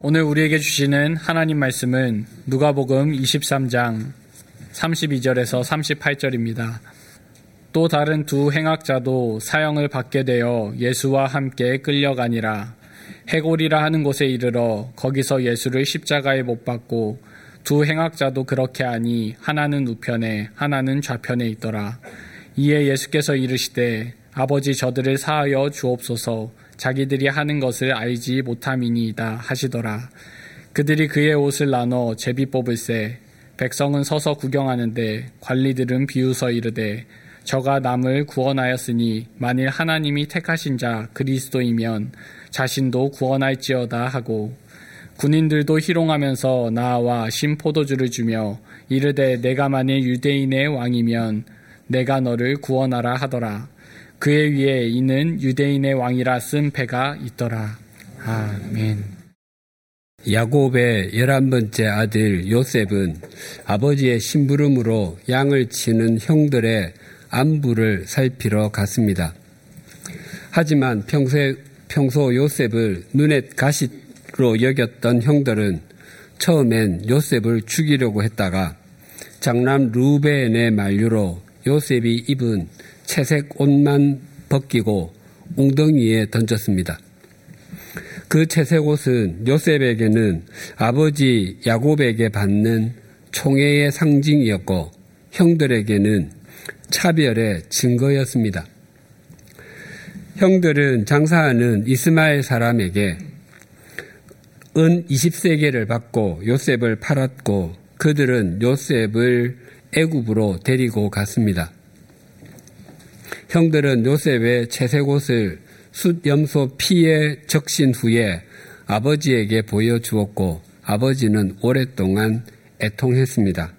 오늘 우리에게 주시는 하나님 말씀은 누가복음 23장 32절에서 38절입니다. 또 다른 두 행악자도 사형을 받게 되어 예수와 함께 끌려가니라. 해골이라 하는 곳에 이르러 거기서 예수를 십자가에 못 박고 두 행악자도 그렇게 하니 하나는 우편에 하나는 좌편에 있더라. 이에 예수께서 이르시되 아버지 저들을 사하여 주옵소서 자기들이 하는 것을 알지 못함이니이다 하시더라. 그들이 그의 옷을 나눠 제비 뽑을세 백성은 서서 구경하는데 관리들은 비웃어 이르되 저가 남을 구원하였으니 만일 하나님이 택하신 자 그리스도이면 자신도 구원할지어다 하고 군인들도 희롱하면서 나와 신포도주를 주며 이르되 내가 만일 유대인의 왕이면 내가 너를 구원하라 하더라. 그의 위에 이는 유대인의 왕이라 쓴 배가 있더라. 아멘. 야곱의 열한 번째 아들 요셉은 아버지의 심부름으로 양을 치는 형들의 안부를 살피러 갔습니다. 하지만 평소, 평소 요셉을 눈에 가시로 여겼던 형들은 처음엔 요셉을 죽이려고 했다가 장남 루벤의 만류로 요셉이 입은 채색 옷만 벗기고 웅덩이에 던졌습니다. 그 채색 옷은 요셉에게는 아버지 야곱에게 받는 총애의 상징이었고 형들에게는 차별의 증거였습니다. 형들은 장사하는 이스마엘 사람에게 은 20세계를 받고 요셉을 팔았고 그들은 요셉을 애굽으로 데리고 갔습니다. 형들은 요셉의 채색 옷을 숫염소 피에 적신 후에 아버지에게 보여주었고 아버지는 오랫동안 애통했습니다.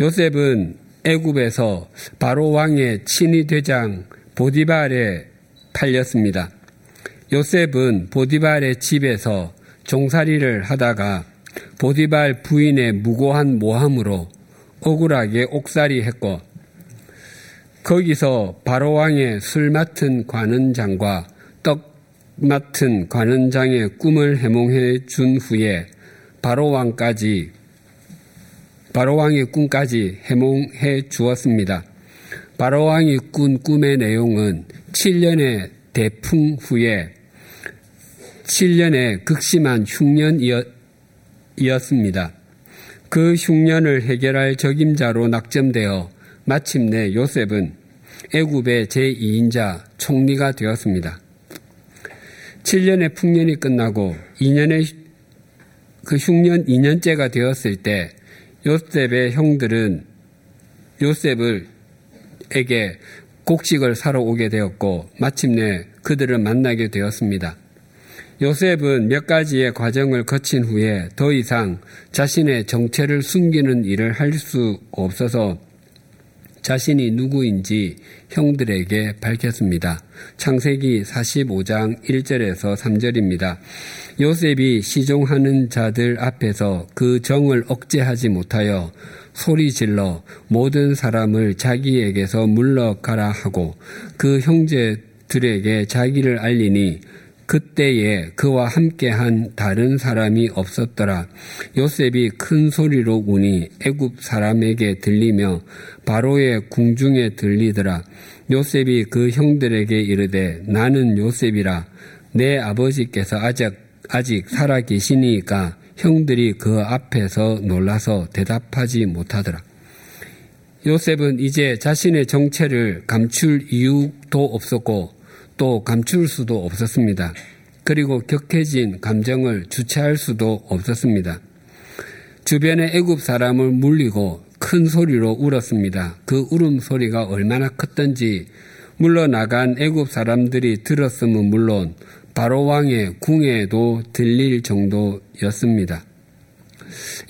요셉은 애굽에서 바로 왕의 친위 대장 보디발에 팔렸습니다. 요셉은 보디발의 집에서 종살이를 하다가 보디발 부인의 무고한 모함으로 억울하게 옥살이 했고 거기서 바로 왕의 술 맡은 관원장과 떡 맡은 관원장의 꿈을 해몽해 준 후에 바로 왕까지 바로 왕의 꿈까지 해몽해 주었습니다. 바로 왕이 꾼 꿈의 내용은 7년의 대풍 후에 7년의 극심한 흉년이었습니다. 그 흉년을 해결할 적임자로 낙점되어 마침내 요셉은 애굽의 제2인자 총리가 되었습니다. 7년의 풍년이 끝나고 2년의 그 흉년 2년째가 되었을 때 요셉의 형들은 요셉을 에게 곡식을 사러 오게 되었고 마침내 그들을 만나게 되었습니다. 요셉은 몇 가지의 과정을 거친 후에 더 이상 자신의 정체를 숨기는 일을 할 수 없어서 자신이 누구인지 형들에게 밝혔습니다. 창세기 45장 1절에서 3절입니다. 요셉이 시종하는 자들 앞에서 그 정을 억제하지 못하여 소리 질러 모든 사람을 자기에게서 물러가라 하고 그 형제들에게 자기를 알리니 그때에 그와 함께한 다른 사람이 없었더라. 요셉이 큰 소리로 우니 애굽 사람에게 들리며 바로의 궁중에 들리더라. 요셉이 그 형들에게 이르되 나는 요셉이라 내 아버지께서 아직 아직 살아 계시니까 형들이 그 앞에서 놀라서 대답하지 못하더라. 요셉은 이제 자신의 정체를 감출 이유도 없었고 또 감출 수도 없었습니다. 그리고 격해진 감정을 주체할 수도 없었습니다. 주변의 애굽 사람을 물리고 큰 소리로 울었습니다. 그 울음 소리가 얼마나 컸던지 물러나간 애굽 사람들이 들었으면 물론 바로 왕의 궁에도 들릴 정도였습니다.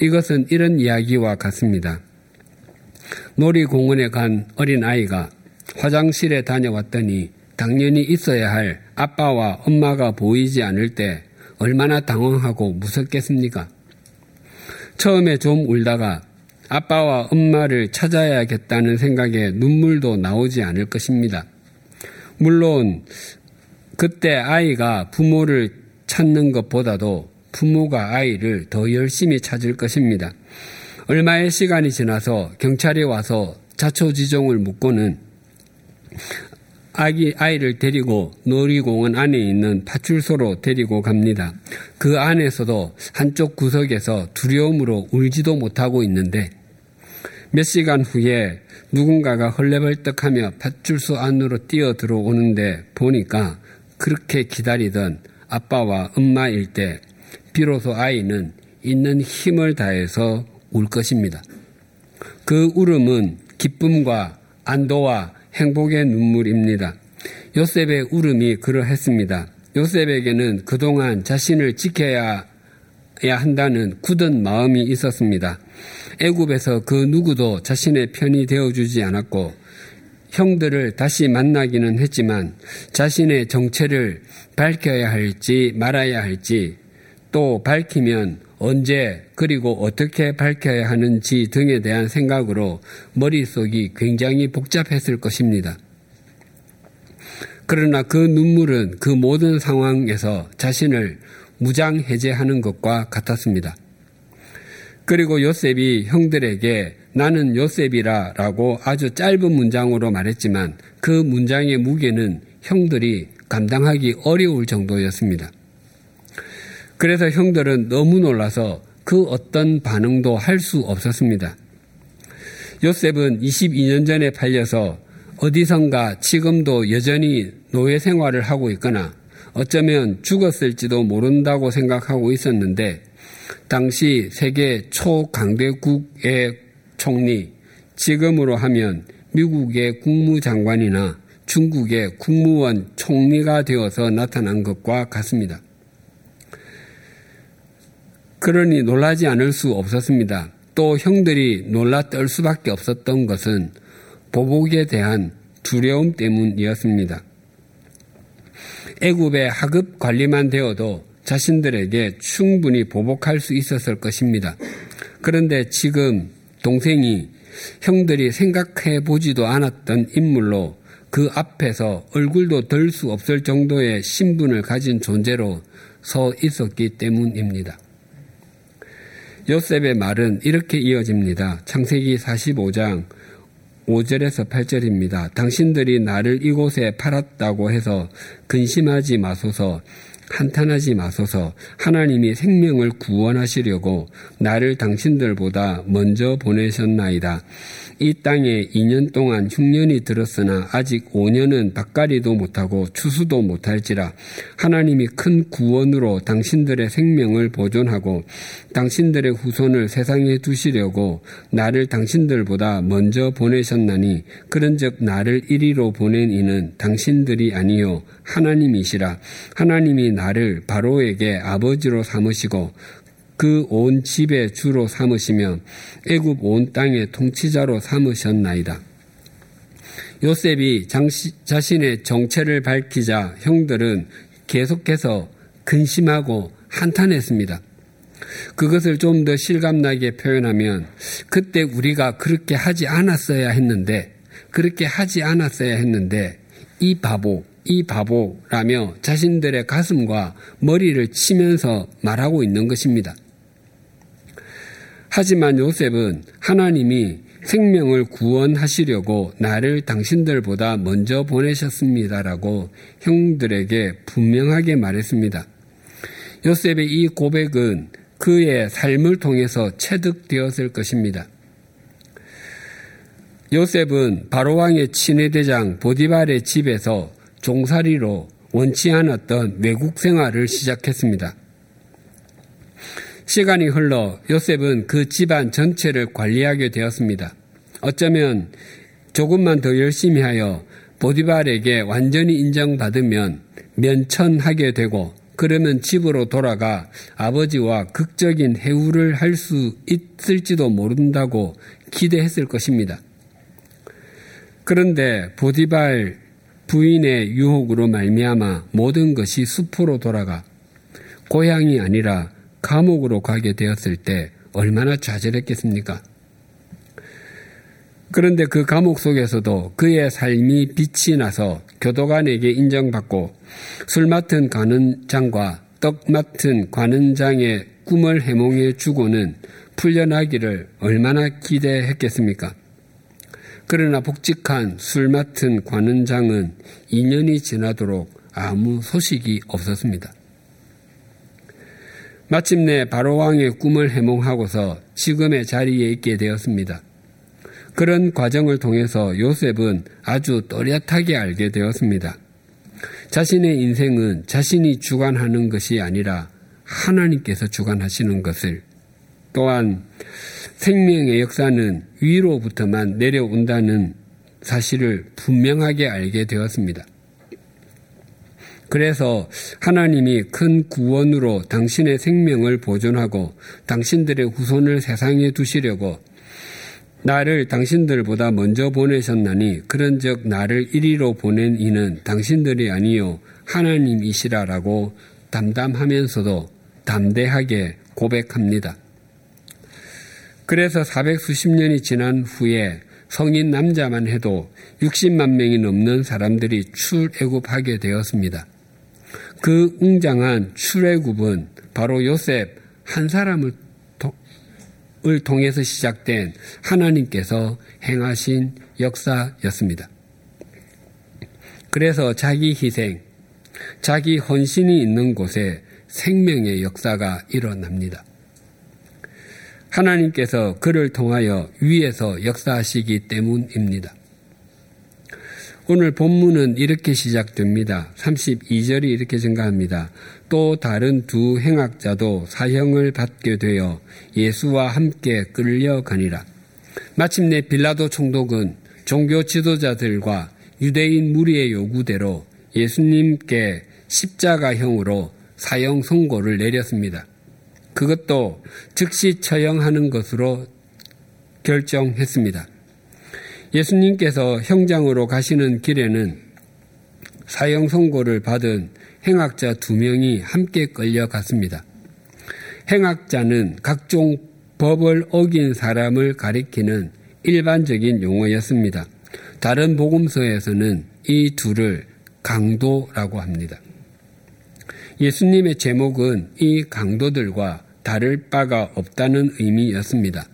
이것은 이런 이야기와 같습니다. 놀이공원에 간 어린 아이가 화장실에 다녀왔더니 당연히 있어야 할 아빠와 엄마가 보이지 않을 때 얼마나 당황하고 무섭겠습니까? 처음에 좀 울다가 아빠와 엄마를 찾아야겠다는 생각에 눈물도 나오지 않을 것입니다. 물론 그때 아이가 부모를 찾는 것보다도 부모가 아이를 더 열심히 찾을 것입니다. 얼마의 시간이 지나서 경찰이 와서 자초지종을 묻고는 아기, 아이를 데리고 놀이공원 안에 있는 파출소로 데리고 갑니다. 그 안에서도 한쪽 구석에서 두려움으로 울지도 못하고 있는데 몇 시간 후에 누군가가 헐레벌떡하며 팥줄소 안으로 뛰어 들어오는데 보니까 그렇게 기다리던 아빠와 엄마일 때 비로소 아이는 있는 힘을 다해서 울 것입니다. 그 울음은 기쁨과 안도와 행복의 눈물입니다. 요셉의 울음이 그러했습니다. 요셉에게는 그동안 자신을 지켜야 한다는 굳은 마음이 있었습니다. 애굽에서 그 누구도 자신의 편이 되어주지 않았고 형들을 다시 만나기는 했지만 자신의 정체를 밝혀야 할지 말아야 할지 또 밝히면 언제 그리고 어떻게 밝혀야 하는지 등에 대한 생각으로 머릿속이 굉장히 복잡했을 것입니다. 그러나 그 눈물은 그 모든 상황에서 자신을 무장해제하는 것과 같았습니다. 그리고 요셉이 형들에게 나는 요셉이라 라고 아주 짧은 문장으로 말했지만 그 문장의 무게는 형들이 감당하기 어려울 정도였습니다. 그래서 형들은 너무 놀라서 그 어떤 반응도 할 수 없었습니다. 요셉은 22년 전에 팔려서 어디선가 지금도 여전히 노예 생활을 하고 있거나 어쩌면 죽었을지도 모른다고 생각하고 있었는데 당시 세계 초강대국의 총리, 지금으로 하면 미국의 국무장관이나 중국의 국무원 총리가 되어서 나타난 것과 같습니다. 그러니 놀라지 않을 수 없었습니다. 또 형들이 놀라 떨 수밖에 없었던 것은 보복에 대한 두려움 때문이었습니다. 애굽의 하급 관리만 되어도 자신들에게 충분히 보복할 수 있었을 것입니다. 그런데 지금 동생이 형들이 생각해 보지도 않았던 인물로 그 앞에서 얼굴도 들 수 없을 정도의 신분을 가진 존재로 서 있었기 때문입니다. 요셉의 말은 이렇게 이어집니다. 창세기 45장 5절에서 8절입니다. 당신들이 나를 이곳에 팔았다고 해서 근심하지 마소서 한탄하지 마소서. 하나님이 생명을 구원하시려고 나를 당신들보다 먼저 보내셨나이다. 이 땅에 2년 동안 흉년이 들었으나 아직 5년은 밭가리도 못하고 추수도 못할지라. 하나님이 큰 구원으로 당신들의 생명을 보존하고 당신들의 후손을 세상에 두시려고 나를 당신들보다 먼저 보내셨나니 그런즉 나를 이리로 보낸 이는 당신들이 아니요 하나님이시라. 하나님이 나를 바로에게 아버지로 삼으시고 그 온 집의 주로 삼으시며 애굽 온 땅의 통치자로 삼으셨나이다. 요셉이 장시, 자신의 정체를 밝히자 형들은 계속해서 근심하고 한탄했습니다. 그것을 좀 더 실감나게 표현하면 그때 우리가 그렇게 하지 않았어야 했는데 그렇게 하지 않았어야 했는데 이 바보 이 바보라며 자신들의 가슴과 머리를 치면서 말하고 있는 것입니다. 하지만 요셉은 하나님이 생명을 구원하시려고 나를 당신들보다 먼저 보내셨습니다라고 형들에게 분명하게 말했습니다. 요셉의 이 고백은 그의 삶을 통해서 체득되었을 것입니다. 요셉은 바로왕의 친위대장 보디발의 집에서 종살이로 원치 않았던 외국 생활을 시작했습니다. 시간이 흘러 요셉은 그 집안 전체를 관리하게 되었습니다. 어쩌면 조금만 더 열심히 하여 보디발에게 완전히 인정받으면 면천하게 되고 그러면 집으로 돌아가 아버지와 극적인 해우를 할 수 있을지도 모른다고 기대했을 것입니다. 그런데 보디발 부인의 유혹으로 말미암아 모든 것이 숲으로 돌아가 고향이 아니라 감옥으로 가게 되었을 때 얼마나 좌절했겠습니까? 그런데 그 감옥 속에서도 그의 삶이 빛이 나서 교도관에게 인정받고 술 맡은 간은장과 떡 맡은 관은장의 꿈을 해몽해 주고는 풀려나기를 얼마나 기대했겠습니까? 그러나 복직한 술 맡은 관은장은 2년이 지나도록 아무 소식이 없었습니다. 마침내 바로왕의 꿈을 해몽하고서 지금의 자리에 있게 되었습니다. 그런 과정을 통해서 요셉은 아주 또렷하게 알게 되었습니다. 자신의 인생은 자신이 주관하는 것이 아니라 하나님께서 주관하시는 것을 또한 생명의 역사는 위로부터만 내려온다는 사실을 분명하게 알게 되었습니다. 그래서 하나님이 큰 구원으로 당신의 생명을 보존하고 당신들의 후손을 세상에 두시려고 나를 당신들보다 먼저 보내셨나니 그런즉 나를 이리로 보낸 이는 당신들이 아니요 하나님이시라라고 담담하면서도 담대하게 고백합니다. 그래서 4수십 년이 지난 후에 성인 남자만 해도 60만 명이 넘는 사람들이 출애굽하게 되었습니다. 그 웅장한 출애굽은 바로 요셉 한 사람을 을 통해서 시작된 하나님께서 행하신 역사였습니다. 그래서 자기 희생, 자기 헌신이 있는 곳에 생명의 역사가 일어납니다. 하나님께서 그를 통하여 위에서 역사하시기 때문입니다. 오늘 본문은 이렇게 시작됩니다. 32절이 이렇게 증가합니다. 또 다른 두 행악자도 사형을 받게 되어 예수와 함께 끌려가니라. 마침내 빌라도 총독은 종교 지도자들과 유대인 무리의 요구대로 예수님께 십자가형으로 사형 선고를 내렸습니다. 그것도 즉시 처형하는 것으로 결정했습니다. 예수님께서 형장으로 가시는 길에는 사형 선고를 받은 행악자 두 명이 함께 끌려갔습니다. 행악자는 각종 법을 어긴 사람을 가리키는 일반적인 용어였습니다. 다른 복음서에서는 이 둘을 강도라고 합니다. 예수님의 제목은 이 강도들과 다를 바가 없다는 의미였습니다.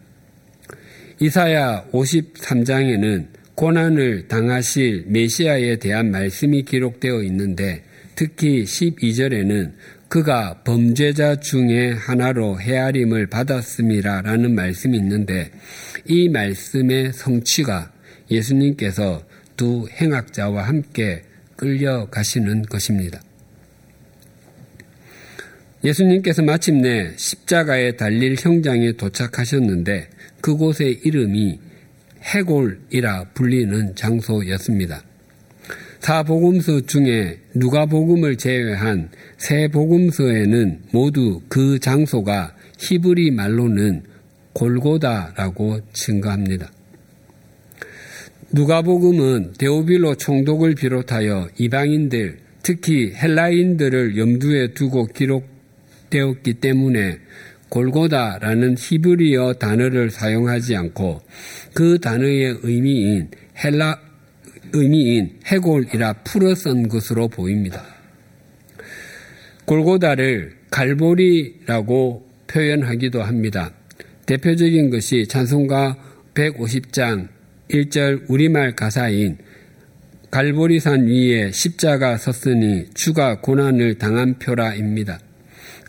이사야 53장에는 고난을 당하실 메시아에 대한 말씀이 기록되어 있는데 특히 12절에는 그가 범죄자 중에 하나로 헤아림을 받았음이라라는 말씀이 있는데 이 말씀의 성취가 예수님께서 두 행악자와 함께 끌려가시는 것입니다. 예수님께서 마침내 십자가에 달릴 형장에 도착하셨는데 그곳의 이름이 해골이라 불리는 장소였습니다. 사복음서 중에 누가복음을 제외한 세 복음서에는 모두 그 장소가 히브리 말로는 골고다라고 증거합니다. 누가복음은 데오빌로 총독을 비롯하여 이방인들, 특히 헬라인들을 염두에 두고 기록 되었기 때문에 골고다라는 히브리어 단어를 사용하지 않고 그 단어의 의미인 헬라 의미인 해골이라 풀어 쓴 것으로 보입니다. 골고다를 갈보리라고 표현하기도 합니다. 대표적인 것이 찬송가 150장 1절 우리말 가사인 갈보리산 위에 십자가 섰으니 주가 고난을 당한 표라입니다.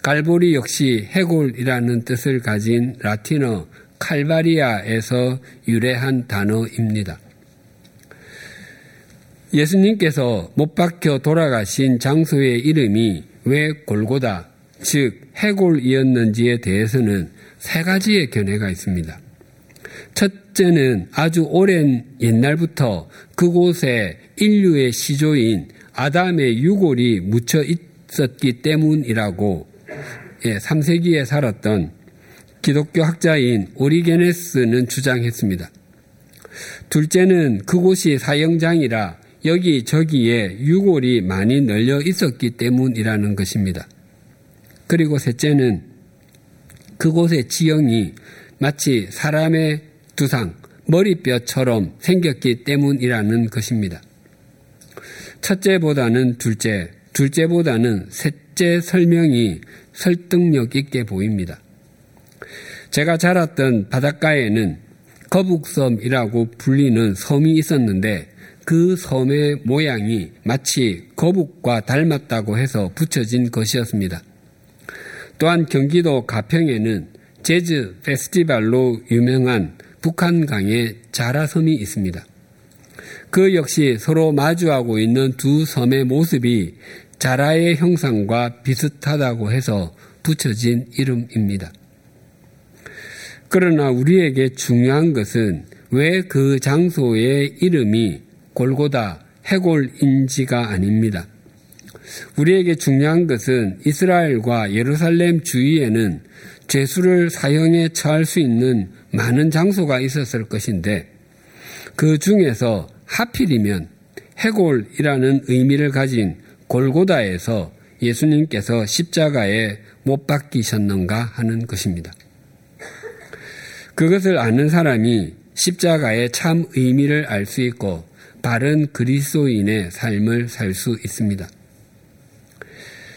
갈보리 역시 해골이라는 뜻을 가진 라틴어 칼바리아에서 유래한 단어입니다. 예수님께서 못 박혀 돌아가신 장소의 이름이 왜 골고다, 즉 해골이었는지에 대해서는 세 가지의 견해가 있습니다. 첫째는 아주 오랜 옛날부터 그곳에 인류의 시조인 아담의 유골이 묻혀 있었기 때문이라고 예, 3세기에 살았던 기독교 학자인 오리게네스는 주장했습니다. 둘째는 그곳이 사형장이라 여기 저기에 유골이 많이 널려 있었기 때문이라는 것입니다. 그리고 셋째는 그곳의 지형이 마치 사람의 두상, 머리뼈처럼 생겼기 때문이라는 것입니다. 첫째보다는 둘째, 둘째보다는 셋, 실제 설명이 설득력 있게 보입니다. 제가 자랐던 바닷가에는 거북섬이라고 불리는 섬이 있었는데 그 섬의 모양이 마치 거북과 닮았다고 해서 붙여진 것이었습니다. 또한 경기도 가평에는 재즈 페스티벌로 유명한 북한강의 자라섬이 있습니다. 그 역시 서로 마주하고 있는 두 섬의 모습이 자라의 형상과 비슷하다고 해서 붙여진 이름입니다. 그러나 우리에게 중요한 것은 왜 그 장소의 이름이 골고다 해골인지가 아닙니다. 우리에게 중요한 것은 이스라엘과 예루살렘 주위에는 죄수를 사형에 처할 수 있는 많은 장소가 있었을 것인데 그 중에서 하필이면 해골이라는 의미를 가진 골고다에서 예수님께서 십자가에 못 박히셨는가 하는 것입니다. 그것을 아는 사람이 십자가의 참 의미를 알 수 있고 바른 그리스도인의 삶을 살 수 있습니다.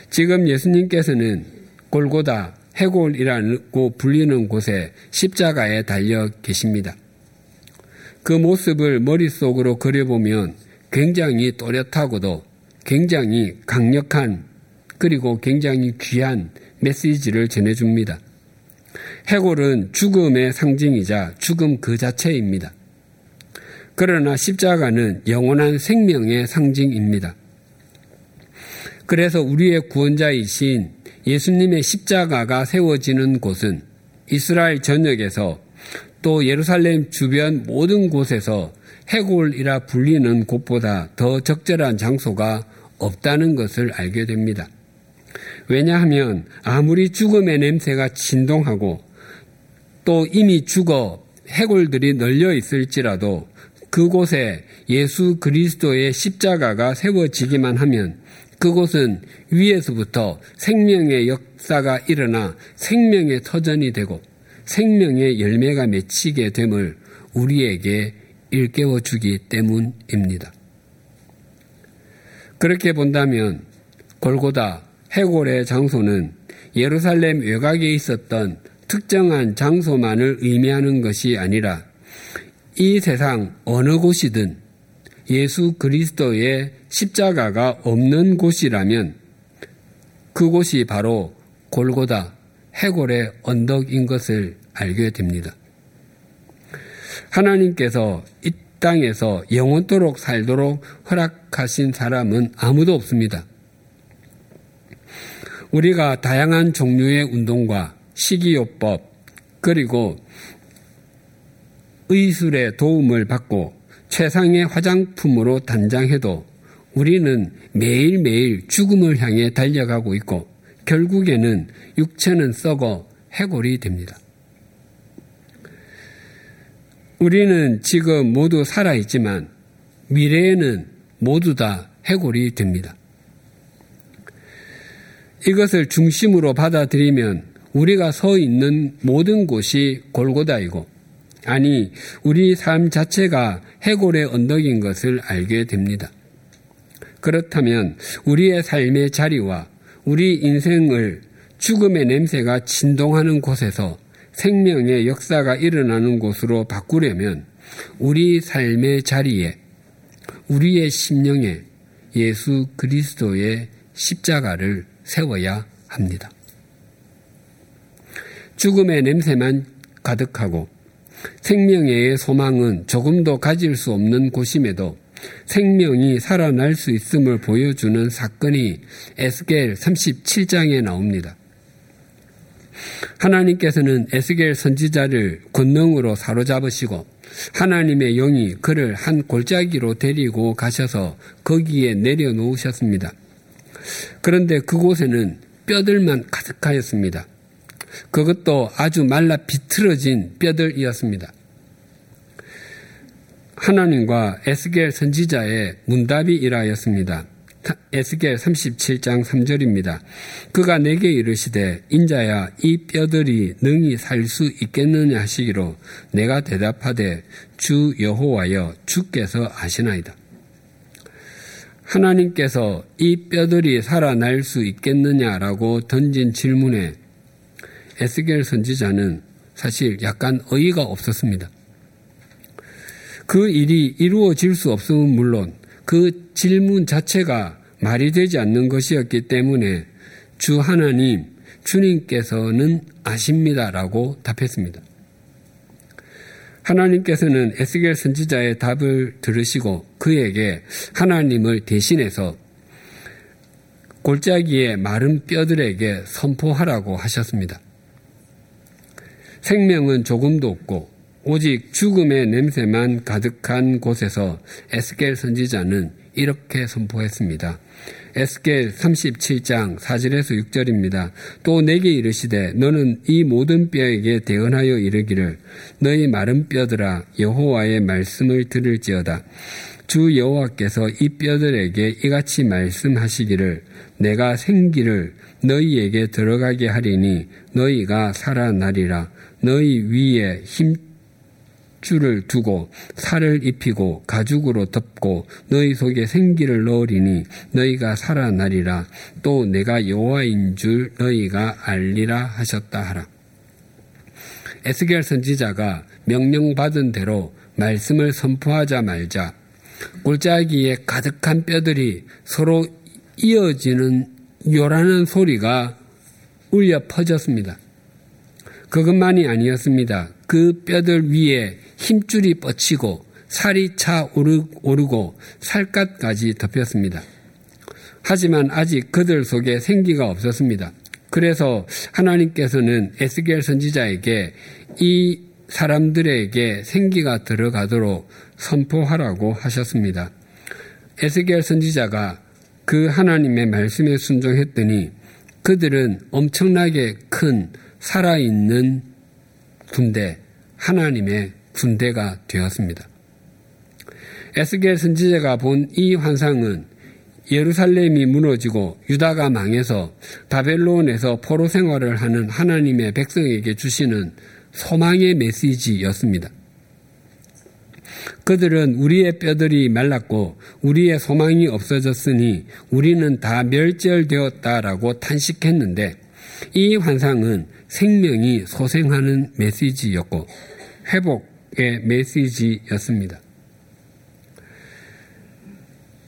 지금 예수님께서는 골고다 해골이라고 불리는 곳에 십자가에 달려 계십니다. 그 모습을 머릿속으로 그려보면 굉장히 또렷하고도 굉장히 강력한 그리고 굉장히 귀한 메시지를 전해줍니다. 해골은 죽음의 상징이자 죽음 그 자체입니다. 그러나 십자가는 영원한 생명의 상징입니다. 그래서 우리의 구원자이신 예수님의 십자가가 세워지는 곳은 이스라엘 전역에서 또 예루살렘 주변 모든 곳에서 해골이라 불리는 곳보다 더 적절한 장소가 없다는 것을 알게 됩니다. 왜냐하면 아무리 죽음의 냄새가 진동하고 또 이미 죽어 해골들이 널려 있을지라도 그곳에 예수 그리스도의 십자가가 세워지기만 하면 그곳은 위에서부터 생명의 역사가 일어나 생명의 터전이 되고 생명의 열매가 맺히게 됨을 우리에게 일깨워 주기 때문입니다. 그렇게 본다면 골고다 해골의 장소는 예루살렘 외곽에 있었던 특정한 장소만을 의미하는 것이 아니라 이 세상 어느 곳이든 예수 그리스도의 십자가가 없는 곳이라면 그곳이 바로 골고다 해골의 언덕인 것을 알게 됩니다. 하나님께서 이 땅에서 영원토록 살도록 허락하신 사람은 아무도 없습니다. 우리가 다양한 종류의 운동과 식이요법 그리고 의술의 도움을 받고 최상의 화장품으로 단장해도 우리는 매일매일 죽음을 향해 달려가고 있고 결국에는 육체는 썩어 해골이 됩니다. 우리는 지금 모두 살아있지만 미래에는 모두 다 해골이 됩니다. 이것을 중심으로 받아들이면 우리가 서 있는 모든 곳이 골고다이고 아니 우리 삶 자체가 해골의 언덕인 것을 알게 됩니다. 그렇다면 우리의 삶의 자리와 우리 인생을 죽음의 냄새가 진동하는 곳에서 생명의 역사가 일어나는 곳으로 바꾸려면 우리 삶의 자리에 우리의 심령에 예수 그리스도의 십자가를 세워야 합니다. 죽음의 냄새만 가득하고 생명의 소망은 조금도 가질 수 없는 곳임에도 생명이 살아날 수 있음을 보여주는 사건이 에스겔 37장에 나옵니다. 하나님께서는 에스겔 선지자를 권능으로 사로잡으시고 하나님의 영이 그를 한 골짜기로 데리고 가셔서 거기에 내려놓으셨습니다. 그런데 그곳에는 뼈들만 가득하였습니다. 그것도 아주 말라 비틀어진 뼈들이었습니다. 하나님과 에스겔 선지자의 문답이 이라였습니다. 에스겔 37장 3절입니다. 그가 내게 이르시되 인자야 이 뼈들이 능히 살 수 있겠느냐 하시기로 내가 대답하되 주 여호와여 주께서 아시나이다. 하나님께서 이 뼈들이 살아날 수 있겠느냐라고 던진 질문에 에스겔 선지자는 사실 약간 어이가 없었습니다. 그 일이 이루어질 수 없음은 물론 그 질문 자체가 말이 되지 않는 것이었기 때문에 주 하나님, 주님께서는 아십니다라고 답했습니다. 하나님께서는 에스겔 선지자의 답을 들으시고 그에게 하나님을 대신해서 골짜기의 마른 뼈들에게 선포하라고 하셨습니다. 생명은 조금도 없고 오직 죽음의 냄새만 가득한 곳에서 에스겔 선지자는 이렇게 선포했습니다. 에스겔 37장 4절에서 6절입니다. 또 내게 이르시되 너는 이 모든 뼈에게 대언하여 이르기를 너희 마른 뼈들아 여호와의 말씀을 들을지어다. 주 여호와께서 이 뼈들에게 이같이 말씀하시기를 내가 생기를 너희에게 들어가게 하리니 너희가 살아나리라 너희 위에 힘 줄을 두고 살을 입히고 가죽으로 덮고 너희 속에 생기를 넣으리니 너희가 살아나리라 또 내가 여호와인 줄 너희가 알리라 하셨다 하라. 에스겔 선지자가 명령받은 대로 말씀을 선포하자 말자 골짜기에 가득한 뼈들이 서로 이어지는 요란한 소리가 울려 퍼졌습니다. 그것만이 아니었습니다. 그 뼈들 위에 힘줄이 뻗치고 살이 차 오르고 살갗까지 덮였습니다. 하지만 아직 그들 속에 생기가 없었습니다. 그래서 하나님께서는 에스겔 선지자에게 이 사람들에게 생기가 들어가도록 선포하라고 하셨습니다. 에스겔 선지자가 그 하나님의 말씀에 순종했더니 그들은 엄청나게 큰 살아있는 군대, 하나님의 군대가 되었습니다. 에스겔 선지자가 본 이 환상은 예루살렘이 무너지고 유다가 망해서 바벨론에서 포로 생활을 하는 하나님의 백성에게 주시는 소망의 메시지였습니다. 그들은 우리의 뼈들이 말랐고 우리의 소망이 없어졌으니 우리는 다 멸절되었다라고 탄식했는데 이 환상은 생명이 소생하는 메시지였고 회복의 메시지였습니다.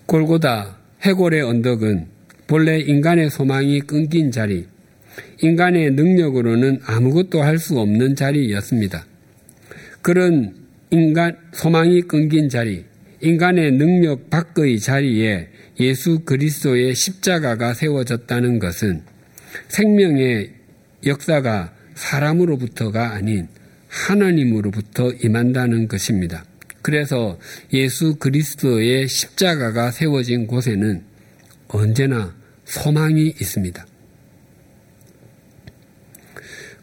골고다 해골의 언덕은 본래 인간의 소망이 끊긴 자리, 인간의 능력으로는 아무것도 할 수 없는 자리였습니다. 그런 인간 소망이 끊긴 자리, 인간의 능력 밖의 자리에 예수 그리스도의 십자가가 세워졌다는 것은 생명의 역사가 사람으로부터가 아닌 하나님으로부터 임한다는 것입니다. 그래서 예수 그리스도의 십자가가 세워진 곳에는 언제나 소망이 있습니다.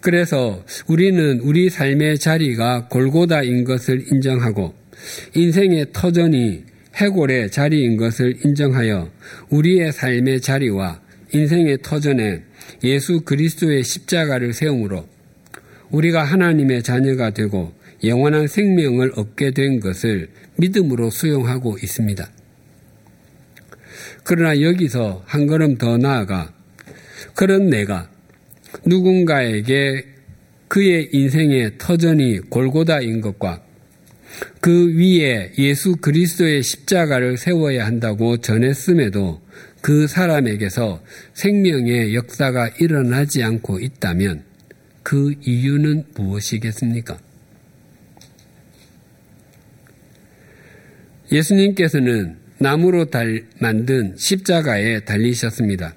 그래서 우리는 우리 삶의 자리가 골고다인 것을 인정하고 인생의 터전이 해골의 자리인 것을 인정하여 우리의 삶의 자리와 인생의 터전에 예수 그리스도의 십자가를 세움으로 우리가 하나님의 자녀가 되고 영원한 생명을 얻게 된 것을 믿음으로 수용하고 있습니다. 그러나 여기서 한 걸음 더 나아가 그런 내가 누군가에게 그의 인생의 터전이 골고다인 것과 그 위에 예수 그리스도의 십자가를 세워야 한다고 전했음에도 그 사람에게서 생명의 역사가 일어나지 않고 있다면 그 이유는 무엇이겠습니까? 예수님께서는 나무로 달, 만든 십자가에 달리셨습니다.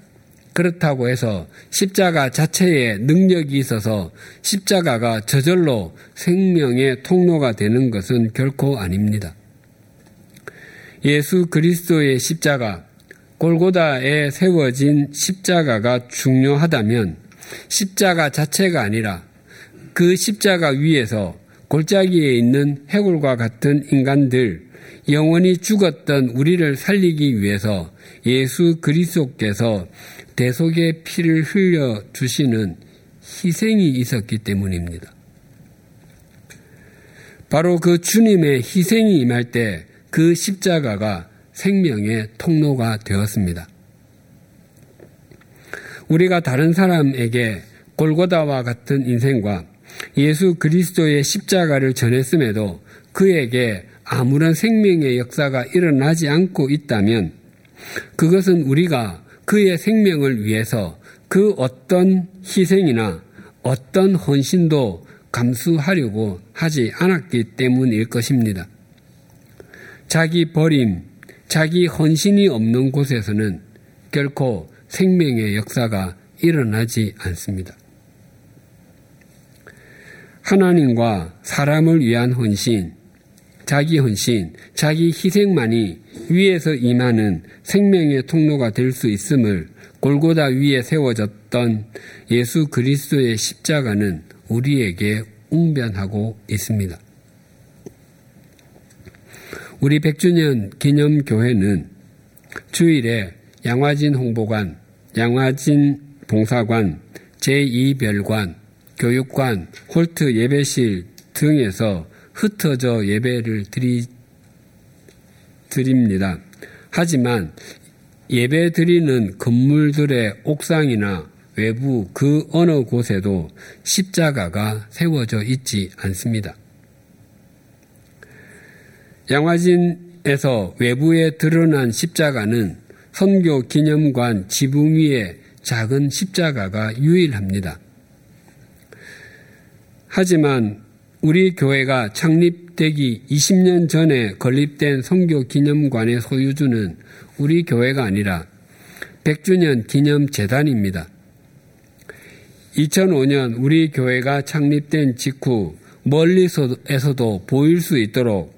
그렇다고 해서 십자가 자체에 능력이 있어서 십자가가 저절로 생명의 통로가 되는 것은 결코 아닙니다. 예수 그리스도의 십자가, 골고다에 세워진 십자가가 중요하다면 십자가 자체가 아니라 그 십자가 위에서 골짜기에 있는 해골과 같은 인간들, 영원히 죽었던 우리를 살리기 위해서 예수 그리스도께서 대속의 피를 흘려 주시는 희생이 있었기 때문입니다. 바로 그 주님의 희생이 임할 때 그 십자가가 생명의 통로가 되었습니다. 우리가 다른 사람에게 골고다와 같은 인생과 예수 그리스도의 십자가를 전했음에도 그에게 아무런 생명의 역사가 일어나지 않고 있다면 그것은 우리가 그의 생명을 위해서 그 어떤 희생이나 어떤 헌신도 감수하려고 하지 않았기 때문일 것입니다. 자기 버림, 자기 헌신이 없는 곳에서는 결코 생명의 역사가 일어나지 않습니다. 하나님과 사람을 위한 헌신, 자기 헌신, 자기 희생만이 위에서 임하는 생명의 통로가 될 수 있음을 골고다 위에 세워졌던 예수 그리스도의 십자가는 우리에게 웅변하고 있습니다. 우리 100주년 기념교회는 주일에 양화진 홍보관, 양화진 봉사관, 제2별관, 교육관, 홀트 예배실 등에서 흩어져 예배를 드리, 드립니다. 하지만 예배 드리는 건물들의 옥상이나 외부 그 어느 곳에도 십자가가 세워져 있지 않습니다. 양화진에서 외부에 드러난 십자가는 선교 기념관 지붕 위에 작은 십자가가 유일합니다. 하지만 우리 교회가 창립되기 20년 전에 건립된 선교 기념관의 소유주는 우리 교회가 아니라 100주년 기념 재단입니다. 2005년 우리 교회가 창립된 직후 멀리서에서도 보일 수 있도록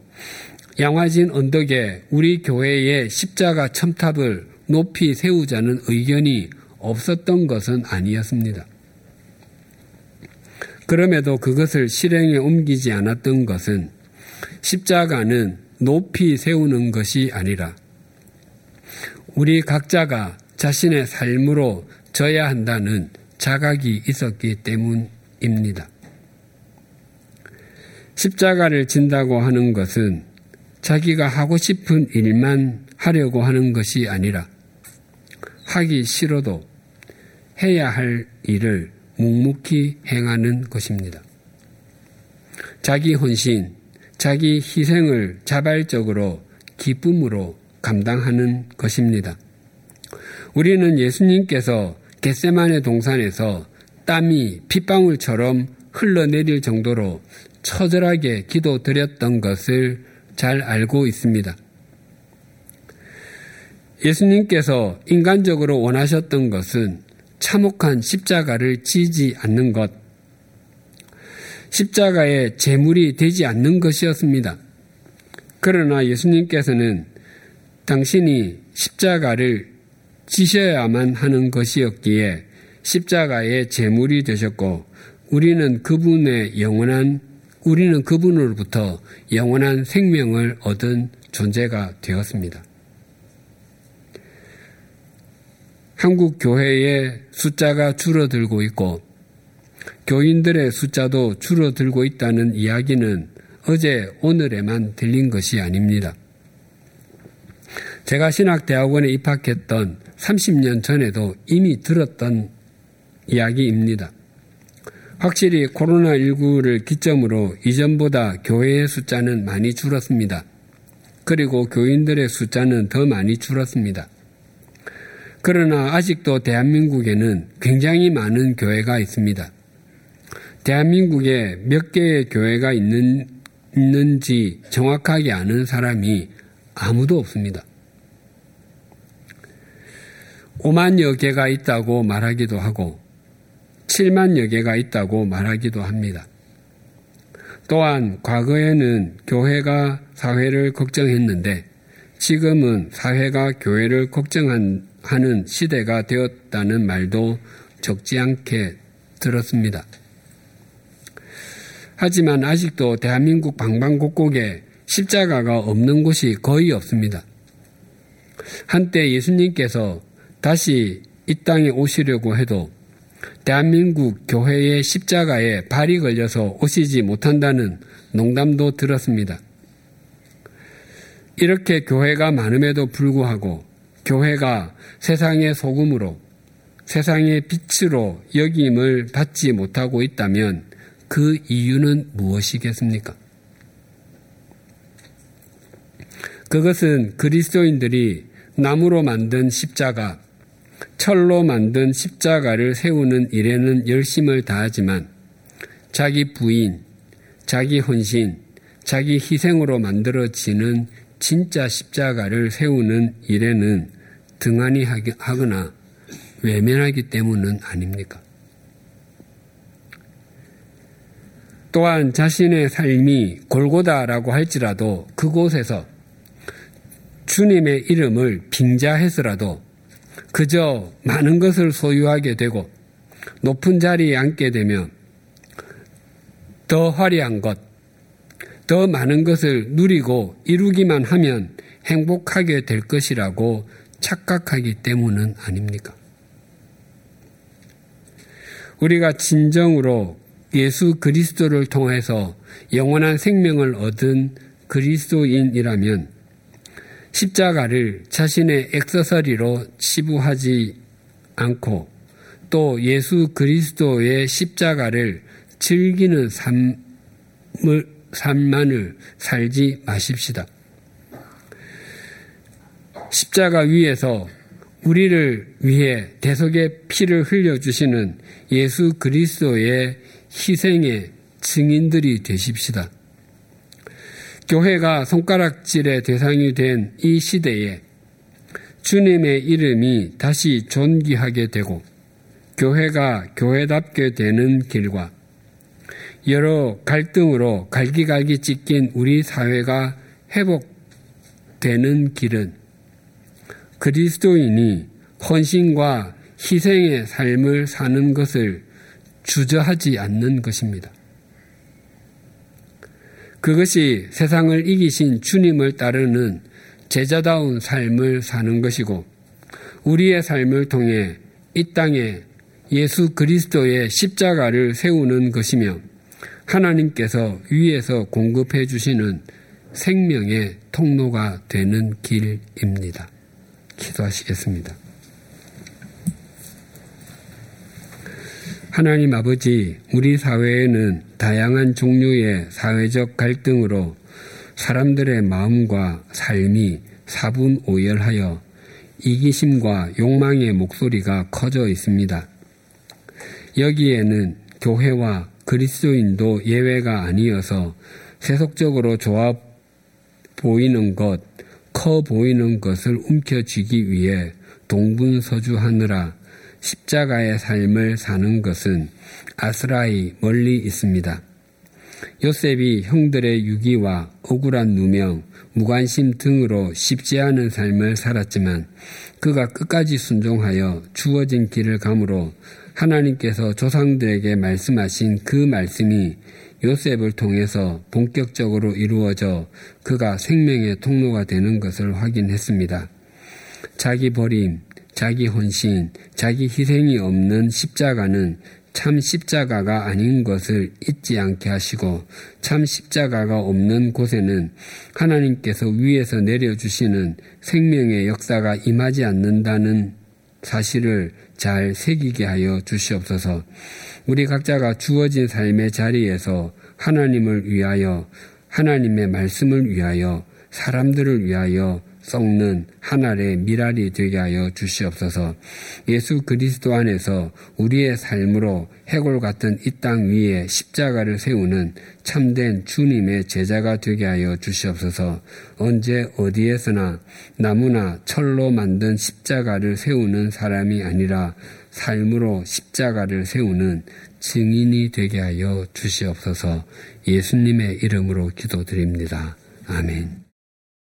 양화진 언덕에 우리 교회의 십자가 첨탑을 높이 세우자는 의견이 없었던 것은 아니었습니다. 그럼에도 그것을 실행에 옮기지 않았던 것은 십자가는 높이 세우는 것이 아니라 우리 각자가 자신의 삶으로 져야 한다는 자각이 있었기 때문입니다. 십자가를 진다고 하는 것은 자기가 하고 싶은 일만 하려고 하는 것이 아니라 하기 싫어도 해야 할 일을 묵묵히 행하는 것입니다. 자기 헌신, 자기 희생을 자발적으로 기쁨으로 감당하는 것입니다. 우리는 예수님께서 겟세만의 동산에서 땀이 핏방울처럼 흘러내릴 정도로 처절하게 기도드렸던 것을 잘 알고 있습니다. 예수님께서 인간적으로 원하셨던 것은 참혹한 십자가를 지지 않는 것, 십자가의 제물이 되지 않는 것이었습니다. 그러나 예수님께서는 당신이 십자가를 지셔야만 하는 것이었기에 십자가의 제물이 되셨고 우리는 그분의 영원한 우리는 그분으로부터 영원한 생명을 얻은 존재가 되었습니다. 한국 교회의 숫자가 줄어들고 있고 교인들의 숫자도 줄어들고 있다는 이야기는 어제 오늘에만 들린 것이 아닙니다. 제가 신학대학원에 입학했던 30년 전에도 이미 들었던 이야기입니다. 확실히 코로나19를 기점으로 이전보다 교회의 숫자는 많이 줄었습니다. 그리고 교인들의 숫자는 더 많이 줄었습니다. 그러나 아직도 대한민국에는 굉장히 많은 교회가 있습니다. 대한민국에 몇 개의 교회가 있는, 있는지 정확하게 아는 사람이 아무도 없습니다. 5만여 개가 있다고 말하기도 하고 7만여 개가 있다고 말하기도 합니다. 또한 과거에는 교회가 사회를 걱정했는데 지금은 사회가 교회를 걱정한 하는 시대가 되었다는 말도 적지 않게 들었습니다. 하지만 아직도 대한민국 방방곡곡에 십자가가 없는 곳이 거의 없습니다. 한때 예수님께서 다시 이 땅에 오시려고 해도 대한민국 교회의 십자가에 발이 걸려서 오시지 못한다는 농담도 들었습니다. 이렇게 교회가 많음에도 불구하고 교회가 세상의 소금으로 세상의 빛으로 여김을 받지 못하고 있다면 그 이유는 무엇이겠습니까? 그것은 그리스도인들이 나무로 만든 십자가, 철로 만든 십자가를 세우는 일에는 열심을 다하지만 자기 부인, 자기 헌신, 자기 희생으로 만들어지는 진짜 십자가를 세우는 일에는 등한히 하거나 외면하기 때문은 아닙니까? 또한 자신의 삶이 골고다라고 할지라도 그곳에서 주님의 이름을 빙자해서라도 그저 많은 것을 소유하게 되고 높은 자리에 앉게 되면 더 화려한 것, 더 많은 것을 누리고 이루기만 하면 행복하게 될 것이라고 착각하기 때문은 아닙니까? 우리가 진정으로 예수 그리스도를 통해서 영원한 생명을 얻은 그리스도인이라면 십자가를 자신의 액세서리로 치부하지 않고 또 예수 그리스도의 십자가를 즐기는 삶을, 삶만을 살지 마십시다. 십자가 위에서 우리를 위해 대속의 피를 흘려주시는 예수 그리스도의 희생의 증인들이 되십시다. 교회가 손가락질의 대상이 된 이 시대에 주님의 이름이 다시 존귀하게 되고 교회가 교회답게 되는 길과 여러 갈등으로 갈기갈기 찢긴 우리 사회가 회복되는 길은 그리스도인이 헌신과 희생의 삶을 사는 것을 주저하지 않는 것입니다. 그것이 세상을 이기신 주님을 따르는 제자다운 삶을 사는 것이고 우리의 삶을 통해 이 땅에 예수 그리스도의 십자가를 세우는 것이며 하나님께서 위에서 공급해 주시는 생명의 통로가 되는 길입니다. 기도하시겠습니다. 하나님 아버지, 우리 사회에는 다양한 종류의 사회적 갈등으로 사람들의 마음과 삶이 사분 오열하여 이기심과 욕망의 목소리가 커져 있습니다. 여기에는 교회와 그리스도인도 예외가 아니어서 세속적으로 좋아 보이는 것, 커 보이는 것을 움켜쥐기 위해 동분서주하느라 십자가의 삶을 사는 것은 아스라이 멀리 있습니다. 요셉이 형들의 유기와 억울한 누명, 무관심 등으로 쉽지 않은 삶을 살았지만 그가 끝까지 순종하여 주어진 길을 감으로 하나님께서 조상들에게 말씀하신 그 말씀이 요셉을 통해서 본격적으로 이루어져 그가 생명의 통로가 되는 것을 확인했습니다. 자기 버림, 자기 헌신, 자기 희생이 없는 십자가는 참 십자가가 아닌 것을 잊지 않게 하시고 참 십자가가 없는 곳에는 하나님께서 위에서 내려주시는 생명의 역사가 임하지 않는다는 사실을 잘 새기게 하여 주시옵소서. 우리 각자가 주어진 삶의 자리에서 하나님을 위하여 하나님의 말씀을 위하여 사람들을 위하여 썩는 하늘의 미랄이 되게 하여 주시옵소서. 예수 그리스도 안에서 우리의 삶으로 해골 같은 이 땅 위에 십자가를 세우는 참된 주님의 제자가 되게 하여 주시옵소서. 언제 어디에서나 나무나 철로 만든 십자가를 세우는 사람이 아니라 삶으로 십자가를 세우는 증인이 되게 하여 주시옵소서. 예수님의 이름으로 기도드립니다. 아멘.